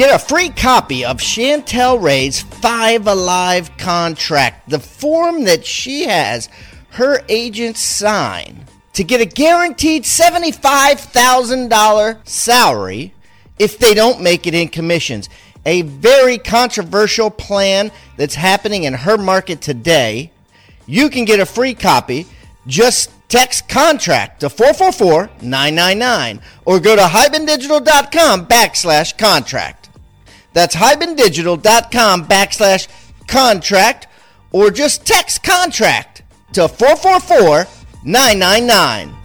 Get a free copy of Chantel Ray's Five Alive contract, the form that she has her agents sign to get a guaranteed $75,000 salary if they don't make it in commissions. A very controversial plan that's happening in her market today. You can get a free copy. Just text contract to 444 999 or go to hibandigital.com backslash contract. That's hibandigital.com backslash contract or just text contract to 444 999.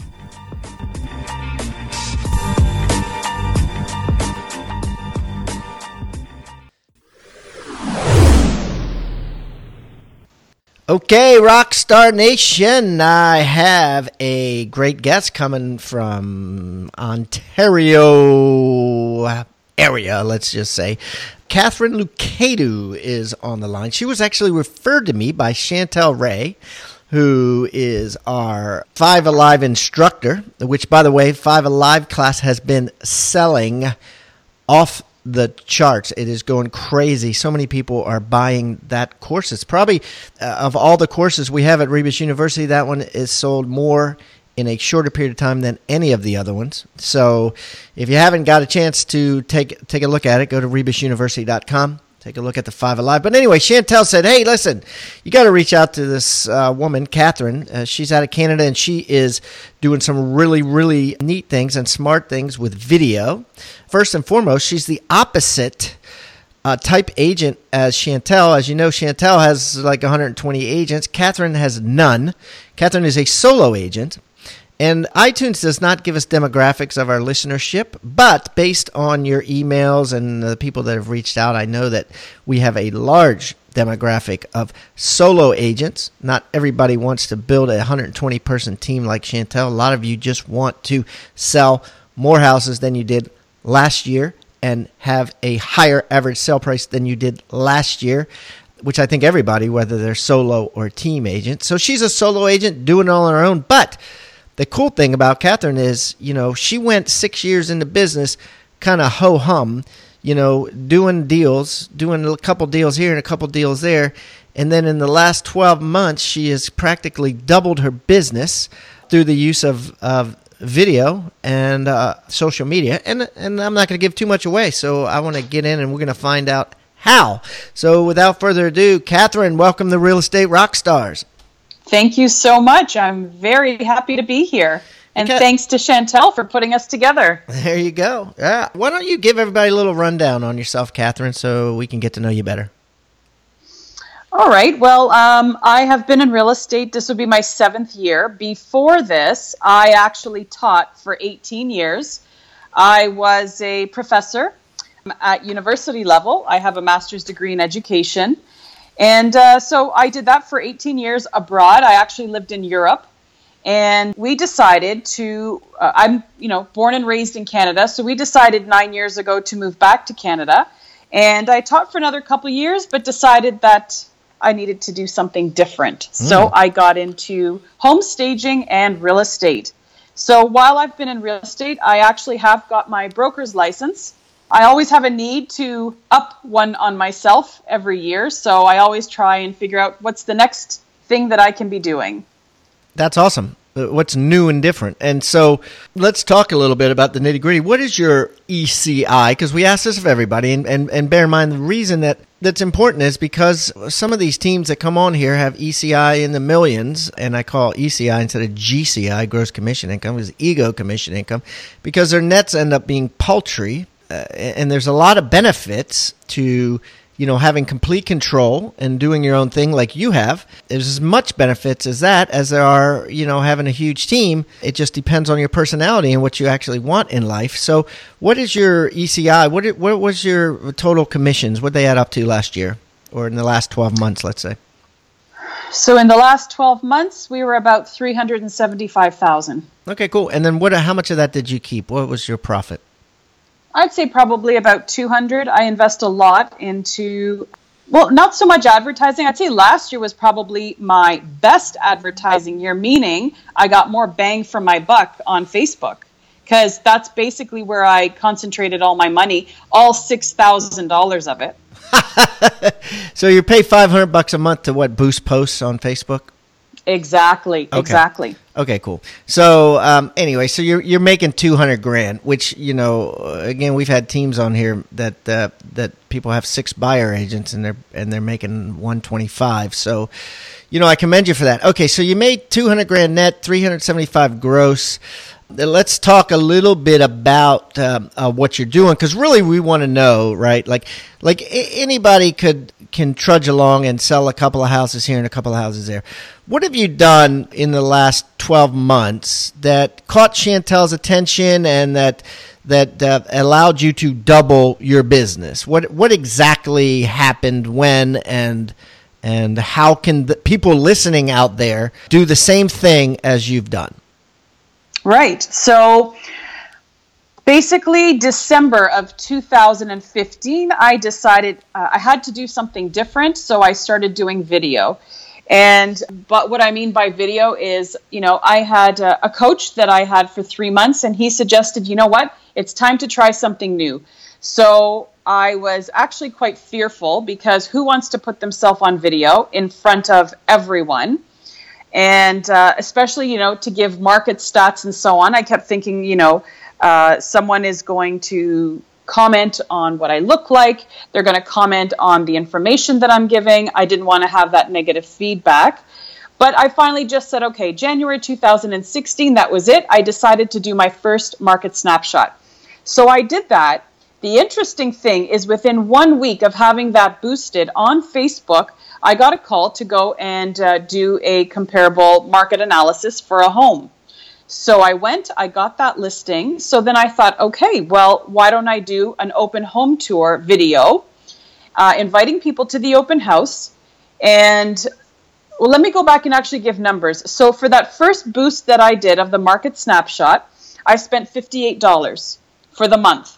Okay, Rockstar Nation, I have a great guest coming from Ontario area, let's just say. Catherine Lucado is on the line. She was actually referred to me by Chantel Ray, who is our Five Alive instructor, which, by the way, Five Alive class has been selling off the charts. It is going crazy. So many people are buying that course. It's probably, uh, of all the courses we have at Rebus University, that one is sold more in a shorter period of time than any of the other ones. So if you haven't got a chance to take take a look at it, go to rebusuniversity.com. Take a look at the Five Alive. But anyway, Chantel said, "Hey, listen, you got to reach out to this uh, woman, Catherine. Uh, she's out of Canada, and she is doing some really, really neat things and smart things with video. First and foremost, she's the opposite uh, type agent as Chantel. As you know, Chantel has like 120 agents. Catherine has none. Catherine is a solo agent. And iTunes does not give us demographics of our listenership, but based on your emails and the people that have reached out, I know that we have a large demographic of solo agents. Not everybody wants to build a 120 person team like Chantel. A lot of you just want to sell more houses than you did last year and have a higher average sale price than you did last year which I think everybody, whether they're solo or team agent. So she's a solo agent doing it all on her own. But the cool thing about Catherine is, you know, she went six years into business, kind of ho hum, you know, doing deals, doing a couple deals here and a couple deals there. And then in the last 12 months, she has practically doubled her business through the use of, of video and uh, social media. And, and I'm not going to give too much away. So I want to get in and we're going to find out how. So without further ado, Catherine, welcome to Real Estate Rock Stars. Thank you so much. I'm very happy to be here. And okay. thanks to Chantel for putting us together. There you go. Yeah. Why don't you give everybody a little rundown on yourself, Catherine, so we can get to know you better? All right. Well, um, I have been in real estate. This would be my seventh year. Before this, I actually taught for 18 years. I was a professor at university level. I have a master's degree in education. And uh, so I did that for 18 years abroad. I actually lived in Europe. And we decided to, uh, I'm, you know, born and raised in Canada. So we decided nine years ago to move back to Canada. And I taught for another couple years, but decided that I needed to do something different. Mm. So I got into home staging and real estate. So while I've been in real estate, I actually have got my broker's license. I always have a need to up one on myself every year. So I always try and figure out what's the next thing that I can be doing. That's awesome. Uh, What's new and different? And so let's talk a little bit about the nitty gritty. What is your ECI? Because we ask this of everybody, and, and, and bear in mind the reason that that's important is because some of these teams that come on here have ECI in the millions, and I call ECI instead of GCI, gross commission income, is ego commission income, because their nets end up being paltry, uh, and there's a lot of benefits to you know having complete control and doing your own thing like you have. There's as much benefits as that as there are you know having a huge team. It just depends on your personality and what you actually want in life. So what is your eci what it, what was your total commissions? What they add up to last year or in the last 12 months let's say? So in the last 12 months, we were about 375,000. okay cool. And then what how much of that did you keep? What was your profit I'd say probably about 200. I invest a lot into well, not so much advertising. I'd say last year was probably my best advertising year, meaning I got more bang for my buck on Facebook because that's basically where I concentrated all my money, all $6,000 of it. so you pay 500 bucks a month to what boost posts on facebook Exactly, exactly. Okay, cool. So um, anyway, so you're you're making two hundred grand, which you know, again, we've had teams on here that uh, that people have six buyer agents and they're and they're making one twenty five. So, you know, I commend you for that. Okay, so you made two hundred grand net, three hundred seventy five gross. Let's talk a little bit about um, uh, what you're doing because really we want to know, right? Like, like a- anybody could can trudge along and sell a couple of houses here and a couple of houses there. What have you done in the last 12 months that caught Chantel's attention and that that uh, allowed you to double your business? What what exactly happened when and and how can the people listening out there do the same thing as you've done? Right. So basically, December of 2015, I decided uh, I had to do something different. So I started doing video. And, but what I mean by video is, you know, I had a, a coach that I had for three months, and he suggested, you know what, it's time to try something new. So I was actually quite fearful because who wants to put themselves on video in front of everyone? And uh, especially you know to give market stats and so on i kept thinking you know uh, someone is going to comment on what i look like. They're going to comment on the information that i'm giving. I didn't want to have that negative feedback. But i finally just said okay january 2016 that was it. I decided to do my first market snapshot. So i did that. The interesting thing is within one week of having that boosted on facebook I got a call to go and uh, do a comparable market analysis for a home. So I went, I got that listing. So then I thought, okay, well, why don't I do an open home tour video, uh, inviting people to the open house? And well, let me go back and actually give numbers. So for that first boost that I did of the market snapshot, I spent $58 for the month.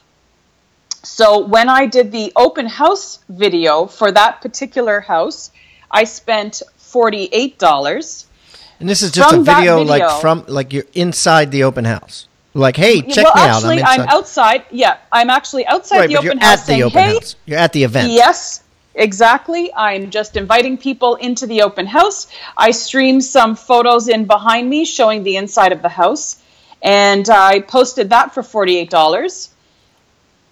So when I did the open house video for that particular house, I spent forty-eight dollars. And this is just a video, video, like from like you're inside the open house. Like, hey, check well, me actually, out. I'm, I'm, outside. Yeah, I'm actually outside right, the open you're house at saying, the open "Hey, house. you're at the event." Yes, exactly. I'm just inviting people into the open house. I streamed some photos in behind me showing the inside of the house, and I posted that for forty-eight dollars.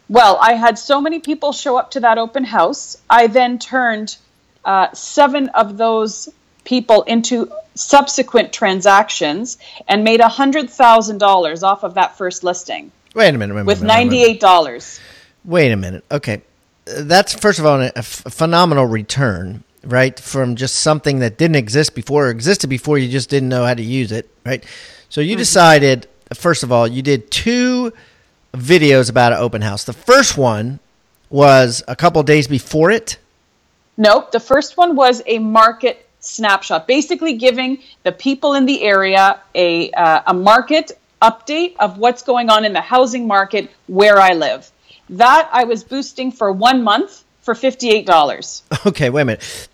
Well, I had so many people show up to that open house. I then turned uh, seven of those people into subsequent transactions and made $100,000 off of that first listing. Wait a minute. Wait with minute, wait $98. minute. Wait a minute. Okay. That's, first of all, a, f- phenomenal return, right? From just something that didn't exist before or existed before, you just didn't know how to use it, right? So you mm-hmm. decided, first of all, you did two videos about an open house. The first one was a couple days before it. Nope. The first one was a market snapshot, basically giving the people in the area a, uh, a market update of what's going on in the housing market where I live. That I was boosting for one month for $58. Okay, wait a minute.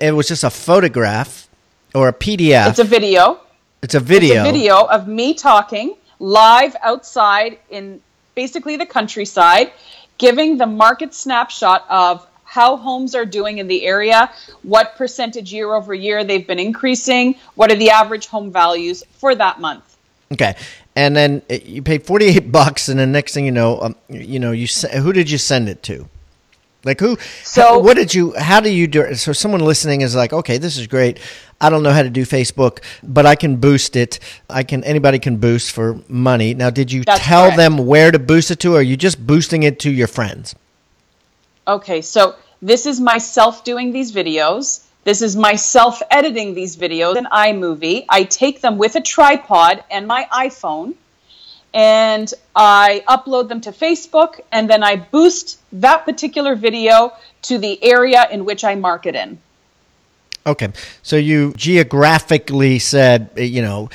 It was just a photograph or a PDF. It's a video. It's a video. It's a video of me talking live outside in basically the countryside, giving the market snapshot of how homes are doing in the area, what percentage year over year they've been increasing, what are the average home values for that month. Okay. And then uh, you pay 48 bucks and the next thing you know, um, you know, you who did you send it to? Like who? So what did you? How do you do it? So someone listening is like, okay, this is great. I don't know how to do Facebook, but I can boost it. I can. Anybody can boost for money. Now, did you That's tell correct. them where to boost it to? Or are you just boosting it to your friends? Okay, so this is myself doing these videos. This is myself editing these videos in iMovie. I take them with a tripod and my iPhone and I upload them to Facebook, and then I boost that particular video to the area in which I market in. Okay, so you geographically said, you know,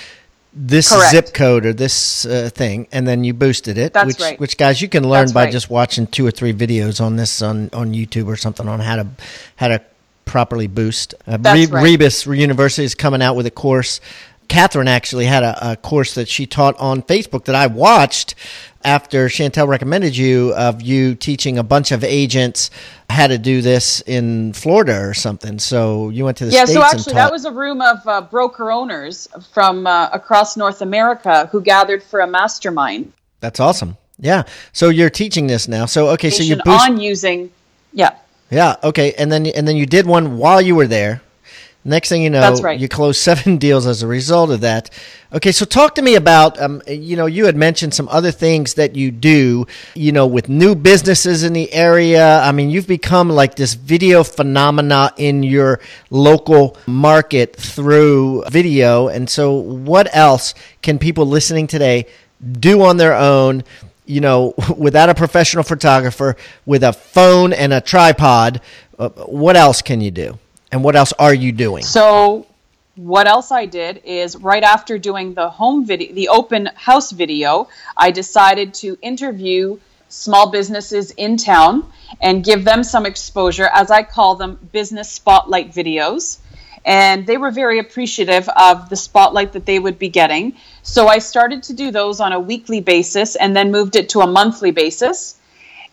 this Correct. zip code or this uh, thing, and then you boosted it. That's which, right. Which guys you can learn That's by right. just watching two or three videos on this on, on YouTube or something on how to how to properly boost. Uh, Re- right. Rebus University is coming out with a course Catherine actually had a, a, course that she taught on Facebook that I watched after Chantel recommended you of you teaching a bunch of agents how to do this in Florida or something. So you went to the yeah. States so actually, that was a room of uh, broker owners from uh, across North America who gathered for a mastermind. That's awesome. Yeah. So you're teaching this now. So okay. So you boost- on using. Yeah. Yeah. Okay. And then and then you did one while you were there. Next thing you know, right. you close seven deals as a result of that. Okay, so talk to me about, um, you know, you had mentioned some other things that you do, you know, with new businesses in the area. I mean, you've become like this video phenomena in your local market through video. And so, what else can people listening today do on their own? You know, without a professional photographer, with a phone and a tripod, uh, what else can you do? And what else are you doing? So, what else I did is right after doing the home video, the open house video, I decided to interview small businesses in town and give them some exposure, as I call them, business spotlight videos. And they were very appreciative of the spotlight that they would be getting. So I started to do those on a weekly basis and then moved it to a monthly basis.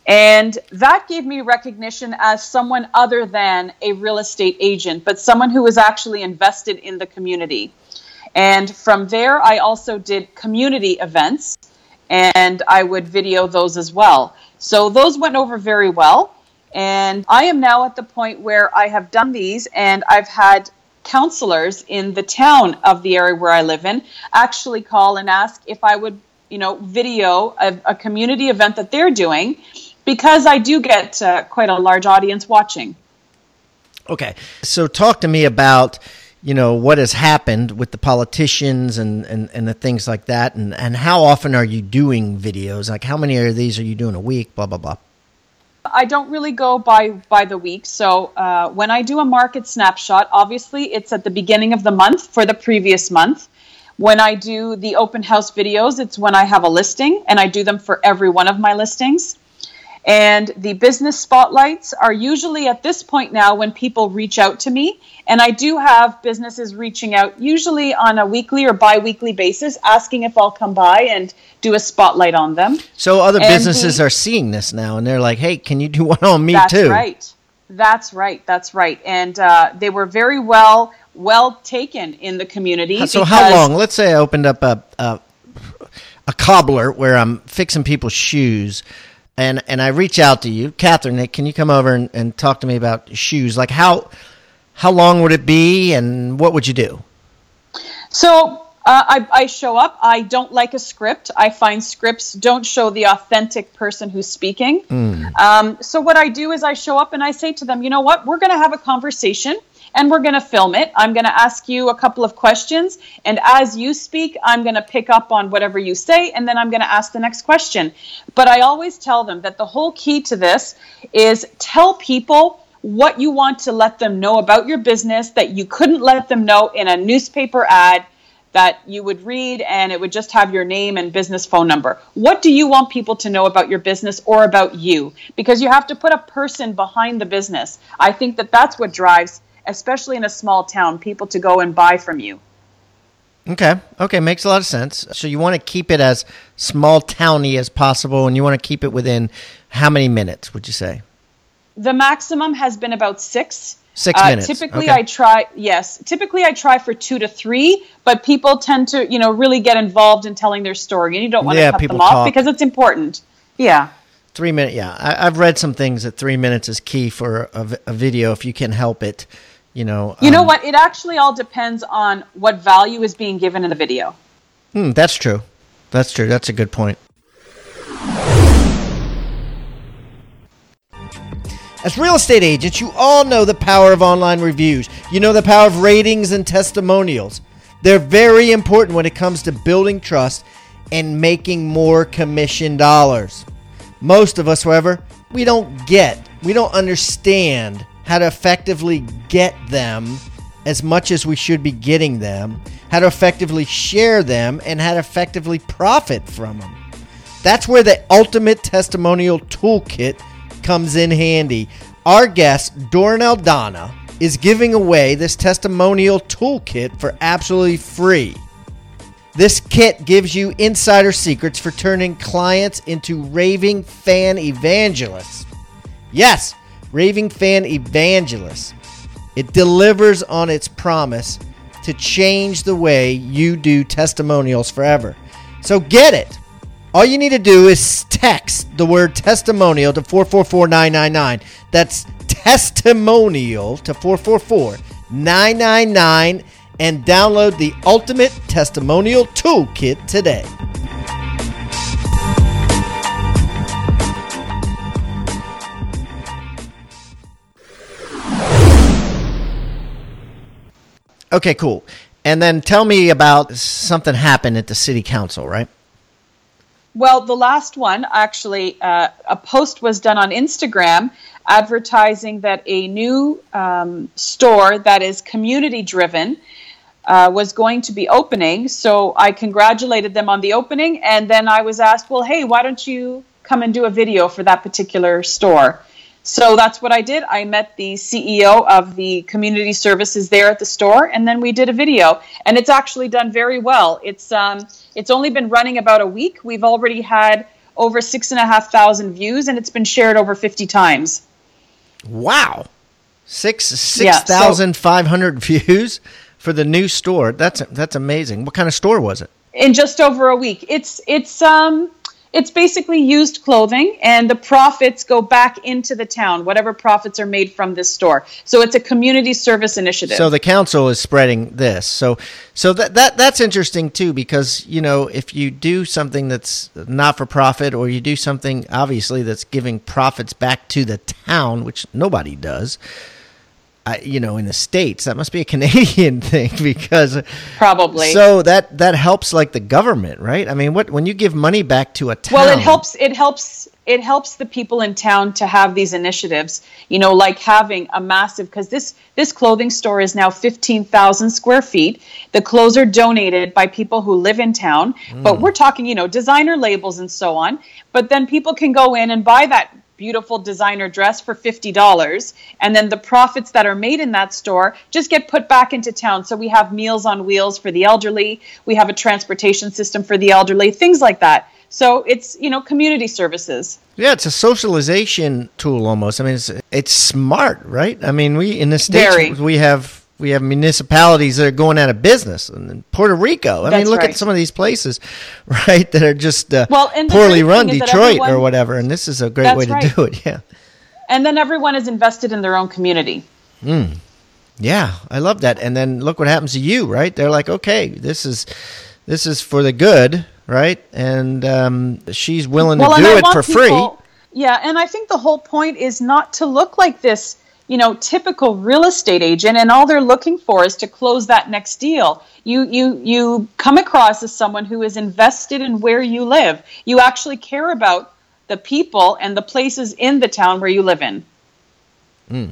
And that gave me recognition as someone other than a real estate agent, but someone who was actually invested in the community. And from there, I also did community events and I would video those as well. So those went over very well. And I am now at the point where I have done these and I've had counselors in the town of the area where I live in actually call and ask if I would, you know, video a, a community event that they're doing because I do get uh, quite a large audience watching. Okay. So talk to me about you know what has happened with the politicians and, and, and the things like that and, and how often are you doing videos? Like how many of these are you doing a week? Blah blah blah. I don't really go by by the week. So uh, when i do a market snapshot obviously it's at the beginning of the month for the previous month. When i do the open house videos it's when i have a listing and i do them for every one of my listings and the business spotlights are usually at this point now when people reach out to me. And I do have businesses reaching out, usually on a weekly or bi weekly basis, asking if I'll come by and do a spotlight on them. So other and businesses the, are seeing this now and they're like, hey, can you do one on me that's too? That's right. That's right. That's right. And uh, they were very well well taken in the community. So how long? Let's say I opened up a, a a cobbler where I'm fixing people's shoes and and I reach out to you, Catherine. Can you come over and, and talk to me about shoes? Like how how long would it be, and what would you do? So uh, I, I, show up. I don't like a script. I find scripts don't show the authentic person who's speaking. Mm. Um, so what I do is I show up and I say to them, you know what? We're going to have a conversation and we're going to film it. I'm going to ask you a couple of questions. And as you speak, I'm going to pick up on whatever you say, and then I'm going to ask the next question. But I always tell them that the whole key to this is tell people what you want to let them know about your business that you couldn't let them know in a newspaper ad that you would read and it would just have your name and business phone number. What do you want people to know about your business or about you? Because you have to put a person behind the business. I think that that's what drives especially in a small town, people to go and buy from you. Okay. Okay. Makes a lot of sense. So you want to keep it as small towny as possible, and you want to keep it within how many minutes would you say? The maximum has been about six. Six uh, minutes. Typically, Okay. I try. Yes, typically I try for two to three, but people tend to, you know, really get involved in telling their story, and you don't want Yeah, to cut them off talk. because it's important. Yeah. Three minutes. yeah. I, I've read some things that three minutes is key for a, a video if you can help it. You know, You know um, what? It actually all depends on what value is being given in the video. Hmm, that's true. That's true. That's a good point. As real estate agents, you all know the power of online reviews. You know the power of ratings and testimonials. They're very important when it comes to building trust and making more commission dollars. Most of us, however, we don't get, we don't understand how to effectively get them as much as we should be getting them, how to effectively share them, and how to effectively profit from them. That's where the ultimate testimonial toolkit comes in handy. Our guest, Dornell Donna, is giving away this testimonial toolkit for absolutely free. This kit gives you insider secrets for turning clients into raving fan evangelists. Yes, raving fan evangelist. It delivers on its promise to change the way you do testimonials forever. So get it. All you need to do is text the word testimonial to 444999. That's testimonial to 444999 and download the ultimate testimonial toolkit today. Okay, cool. And then tell me about something happened at the city council, right? Well, the last one, actually, uh, a post was done on Instagram advertising that a new um, store that is community driven uh, was going to be opening. So I congratulated them on the opening. And then I was asked, well, hey, why don't you come and do a video for that particular store? So that's what I did. I met the CEO of the community services there at the store, and then we did a video. And it's actually done very well. It's um, it's only been running about a week. We've already had over six and a half thousand views, and it's been shared over fifty times. Wow. Six Yeah, six thousand five hundred views for the new store. That's that's amazing. What kind of store was it? in just over a week. It's it's um it's basically used clothing and the profits go back into the town, whatever profits are made from this store. So it's a community service initiative. So the council is spreading this. So so that that that's interesting too because you know if you do something that's not for profit or you do something obviously that's giving profits back to the town, which nobody does. I, you know, in the states, that must be a Canadian thing because Probably. So that that helps like the government, right? I mean, what when you give money back to a town? well, it helps it helps it helps the people in town to have these initiatives, you know, like having a massive because this this clothing store is now 15,000 square feet. The clothes are donated by people who live in town, but hmm. we're talking, you know, designer labels and so on. But then people can go in and buy that beautiful designer dress for $50 and then the profits that are made in that store just get put back into town so we have meals on wheels for the elderly we have a transportation system for the elderly things like that so it's you know community services Yeah, it's a socialization tool almost. I mean, it's it's smart, right? I mean, we in the states Very. we have we have municipalities that are going out of business, and in Puerto Rico. I mean, look right. at some of these places, right, that are just uh, Well, poorly run, thing is that Detroit or whatever. And this is a great way to right. do it. Yeah, and then everyone is invested in their own community yeah, I love that. And then look what happens to you, right? They're like, okay, this is this is for the good, right? And um, she's willing to do it for free. Yeah, and I think the whole point is not to look like this, you know, typical real estate agent, and all they're looking for is to close that next deal. You you you come across as someone who is invested in where you live. You actually care about the people and the places in the town where you live in. Hmm.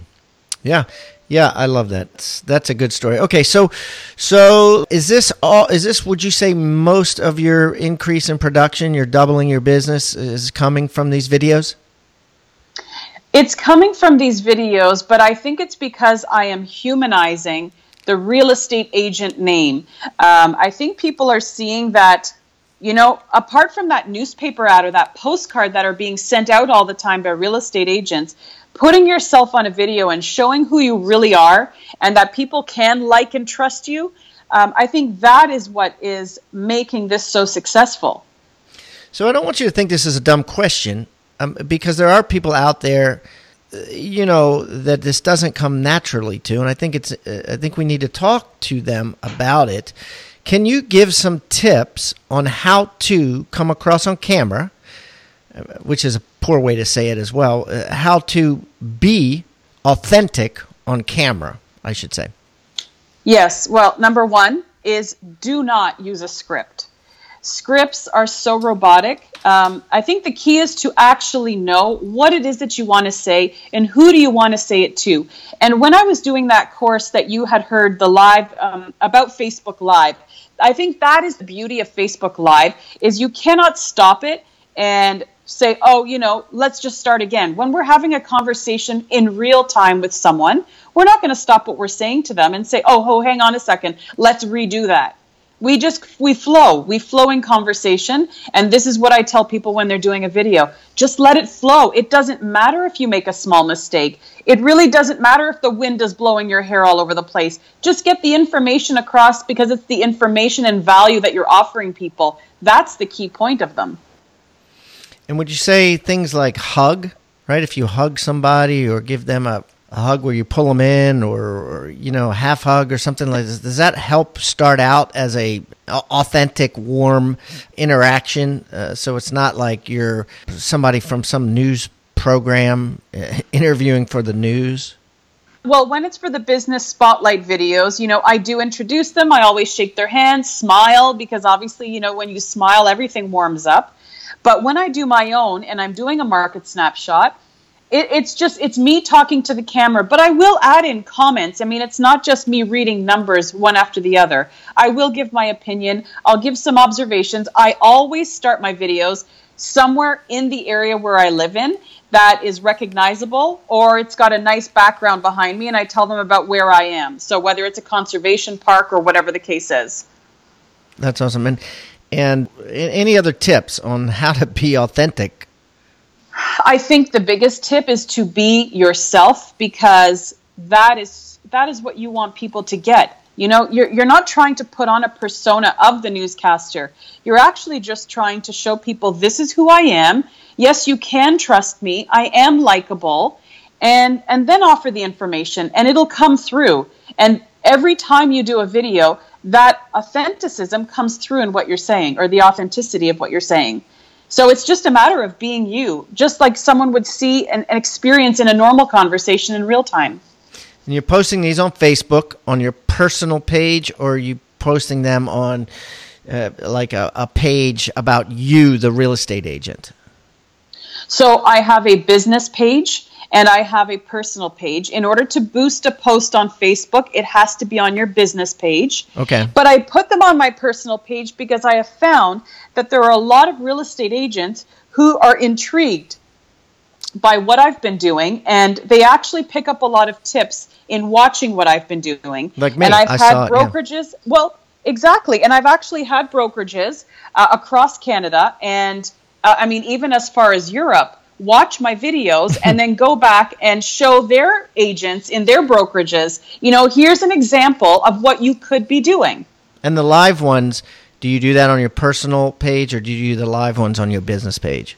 Yeah. Yeah, I love that. That's, a good story. Okay, so so is this all is this would you say most of your increase in production, you're doubling your business is coming from these videos? It's coming from these videos, but I think it's because I am humanizing the real estate agent name. Um, I think people are seeing that You know, apart from that newspaper ad or that postcard that are being sent out all the time by real estate agents, putting yourself on a video and showing who you really are and that people can like and trust you, um, I think that is what is making this so successful. So I don't want you to think this is a dumb question um, because there are people out there you know that this doesn't come naturally to and i think it's i think we need to talk to them about it. Can you give some tips on how to come across on camera which is a poor way to say it as well uh, how to be authentic on camera i should say? Yes. Well number 1 is do not use a script scripts are so robotic. Um, I think the key is to actually know what it is that you want to say and who do you want to say it to. And when I was doing that course that you had heard the live um, about Facebook Live, I think that is the beauty of Facebook Live is you cannot stop it and say, oh, you know, let's just start again. When we're having a conversation in real time with someone, we're not going to stop what we're saying to them and say, oh, oh, hang on a second, let's redo that we just we flow. We flow in conversation. And this is what i tell people when they're doing a video. Just let it flow. It doesn't matter if you make a small mistake. It really doesn't matter if the wind is blowing your hair all over the place. Just get the information across because it's the information and value that you're offering people. That's the key point of them. And would you say things like hug right? If you hug somebody or give them a a hug where you pull them in or, or, you know half hug or something like this. Does that help start out as a authentic warm interaction? Uh, so it's not like you're somebody from some news program interviewing for the news? Well when it's for the business spotlight videos you know i do introduce them. I always shake their hands smile because obviously you know when you smile everything warms up. But when i do my own and i'm doing a market snapshot it, it's just it's me talking to the camera but i will add in comments. I mean it's not just me reading numbers one after the other. I will give my opinion. I'll give some observations. I always start my videos somewhere in the area where i live in that is recognizable or it's got a nice background behind me and i tell them about where i am. So whether it's a conservation park or whatever the case is. That's awesome. And and any other tips on how to be authentic I think the biggest tip is to be yourself because that is that is what you want people to get. You know, you're you're not trying to put on a persona of the newscaster. You're actually just trying to show people this is who I am. Yes, you can trust me. I am likable. And and then offer the information and it'll come through. And every time you do a video, that authenticism comes through in what you're saying or the authenticity of what you're saying. So it's just a matter of being you, just like someone would see and, an experience in a normal conversation in real time. And you're posting these on Facebook on your personal page, or are you posting them on uh, like a, a page about you, the real estate agent? So I have a business page and I have a personal page. In order to boost a post on Facebook, it has to be on your business page. Okay. But I put them on my personal page because I have found that there are a lot of real estate agents who are intrigued by what I've been doing, and they actually pick up a lot of tips in watching what I've been doing. Like me, and I've I had brokerages. yeah. Well, exactly, and I've actually had brokerages uh, across Canada, and uh, I mean even as far as Europe watch my videos and then go back and show their agents in their brokerages, you know, here's an example of what you could be doing. And the live ones, do you do that on your personal page or do you do the live ones on your business page?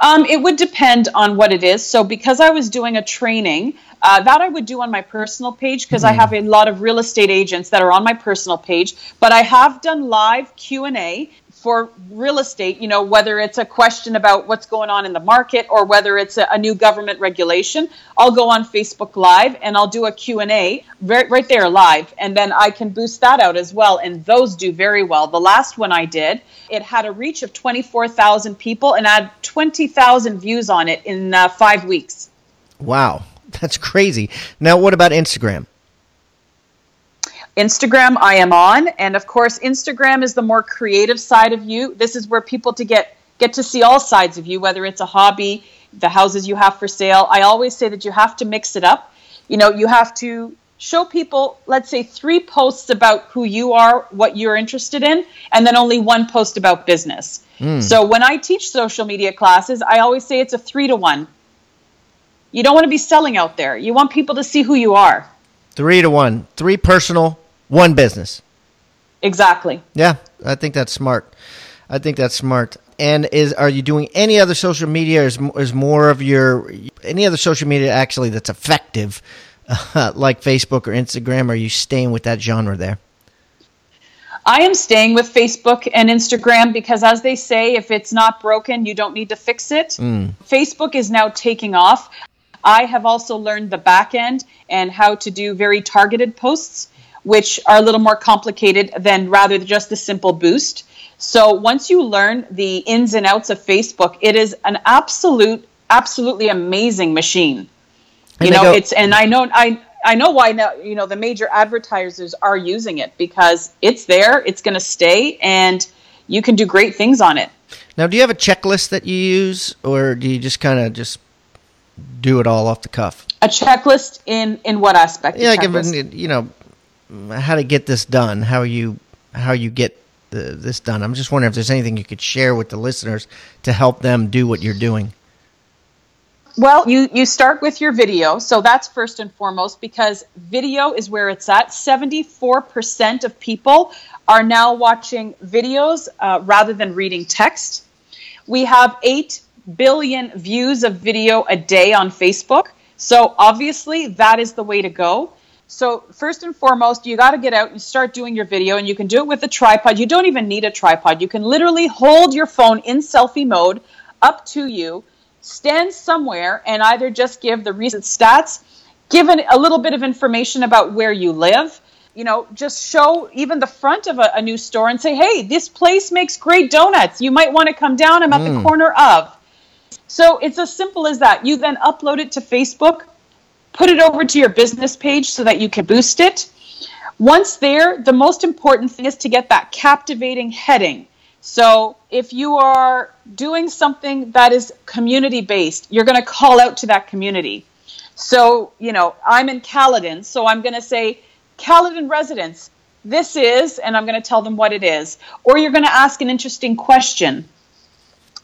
Um, it would depend on what it is. So, because I was doing a training, uh, that I would do on my personal page because mm. I hmm. have a lot of real estate agents that are on my personal page. But I have done live Q and A for real estate, you know, whether it's a question about what's going on in the market or whether it's a, a new government regulation, I'll go on Facebook Live and I'll do a Q&A right, right there live. And then I can boost that out as well. And those do very well. The last one I did, it had a reach of 24,000 people and had 20,000 views on it in uh, five weeks. Wow. That's crazy. Now, what about Instagram? Instagram I am on, and of course Instagram is the more creative side of you. This is where people to get get to see all sides of you, whether it's a hobby, the houses you have for sale. I always say that you have to mix it up. You know, you have to show people, let's say, three posts about who you are, what you're interested in, and then only one post about business. Mm. So when I teach social media classes, I always say it's a three to one. You don't want to be selling out there. You want people to see who you are. Three to one. Three personal, one business. Exactly. Yeah, I think that's smart. I think that's smart. And is are you doing any other social media? Is is more of your any other social media actually that's effective, uh, like Facebook or Instagram? Or are you staying with that genre there? I am staying with Facebook and Instagram because, as they say, if it's not broken, you don't need to fix it. Mm. Facebook is now taking off. I have also learned the back end and how to do very targeted posts, which are a little more complicated than rather than just a simple boost. So once you learn the ins and outs of Facebook, it is an absolute, absolutely amazing machine. You know, go- it's and I know I I know why now. You know, the major advertisers are using it because it's there, it's going to stay, and you can do great things on it. Now, do you have a checklist that you use, or do you just kind of just do it all off the cuff? A checklist in in what aspect? Yeah, like you know how to get this done, how you how you get the, this done. I'm just wondering if there's anything you could share with the listeners to help them do what you're doing. Well, you, you start with your video. So that's first and foremost because video is where it's at. 74% of people are now watching videos uh, rather than reading text. We have 8 billion views of video a day on Facebook. So obviously, that is the way to go. So first and foremost, you got to get out and start doing your video, and you can do it with a tripod. You don't even need a tripod. You can literally hold your phone in selfie mode up to you, stand somewhere, and either just give the recent stats, give an, a little bit of information about where you live. You know, just show even the front of a, a new store and say, "Hey, this place makes great donuts. You might want to come down. I'm at mm. the corner of." So it's as simple as that. You then upload it to Facebook put it over to your business page so that you can boost it. Once there, the most important thing is to get that captivating heading. So if you are doing something that is community based, you're going to call out to that community. So, you know, I'm in Caledon, so I'm going to say, Caledon residents, this is, and I'm going to tell them what it is. Or you're going to ask an interesting question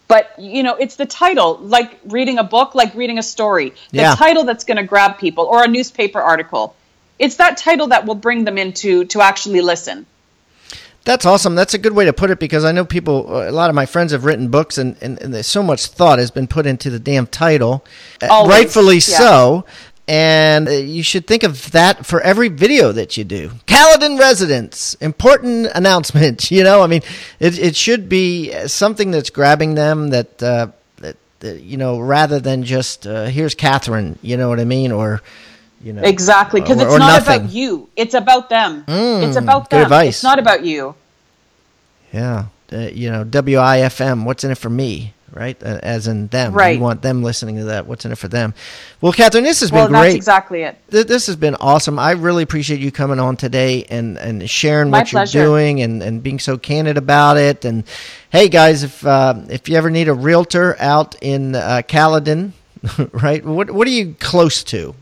but you know it's the title like reading a book like reading a story the yeah. title that's going to grab people or a newspaper article it's that title that will bring them into to actually listen that's awesome. That's a good way to put it because I know people, a lot of my friends have written books and, and, and there's so much thought has been put into the damn title. Uh, Always. Rightfully yeah. so and uh, you should think of that for every video that you do. Caledon residents, important announcement. You know, I mean, it it should be something that's grabbing them that uh, that, that you know, rather than just uh, here's Catherine. You know what I mean, or you know, exactly because it's not nothing. about you; it's about them. Mm, it's about them. Advice. It's not about you. Yeah, uh, you know, WIFM. What's in it for me? Right? Uh, as in them. Right. You want them listening to that. What's in it for them? Well, Catherine, this has well, been great. That's exactly it. Th- this has been awesome. I really appreciate you coming on today and, and sharing My what pleasure. you're doing and, and being so candid about it. And hey, guys, if uh, if you ever need a realtor out in uh, Caledon, right? What what are you close to?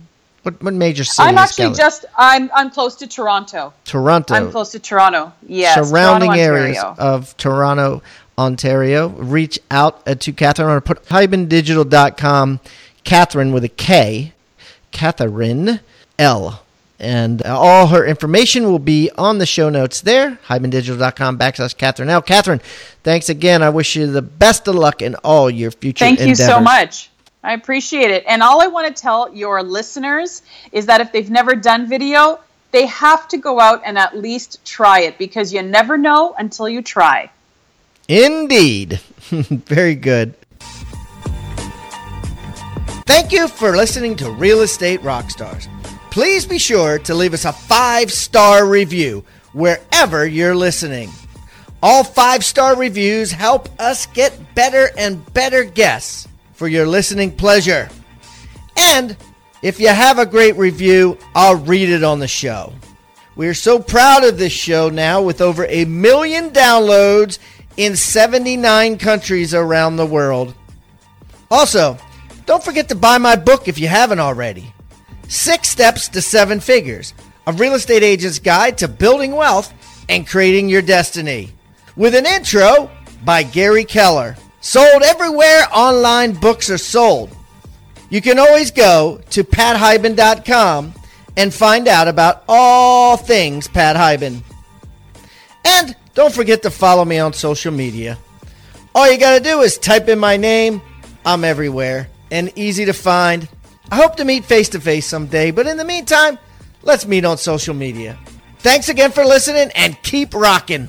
What, what major city? I'm actually just I'm I'm close to Toronto. Toronto. I'm close to Toronto. Yes. Surrounding Toronto, areas of Toronto. Ontario. Reach out uh, to Catherine. To put hibandigital.com, Catherine with a K, Catherine L. And uh, all her information will be on the show notes there, hibandigital.com backslash Catherine L. Catherine, thanks again. I wish you the best of luck in all your future Thank endeavors. you so much. I appreciate it. And all I want to tell your listeners is that if they've never done video, they have to go out and at least try it because you never know until you try. Indeed. Very good. Thank you for listening to Real Estate Rockstars. Please be sure to leave us a five star review wherever you're listening. All five star reviews help us get better and better guests for your listening pleasure. And if you have a great review, I'll read it on the show. We are so proud of this show now with over a million downloads in 79 countries around the world. Also, don't forget to buy my book if you haven't already. Six Steps to Seven Figures, a real estate agent's guide to building wealth and creating your destiny. With an intro by Gary Keller. Sold everywhere online books are sold. You can always go to pathiban.com and find out about all things Pat Hiban. And don't forget to follow me on social media. All you got to do is type in my name. I'm everywhere and easy to find. I hope to meet face to face someday, but in the meantime, let's meet on social media. Thanks again for listening and keep rocking.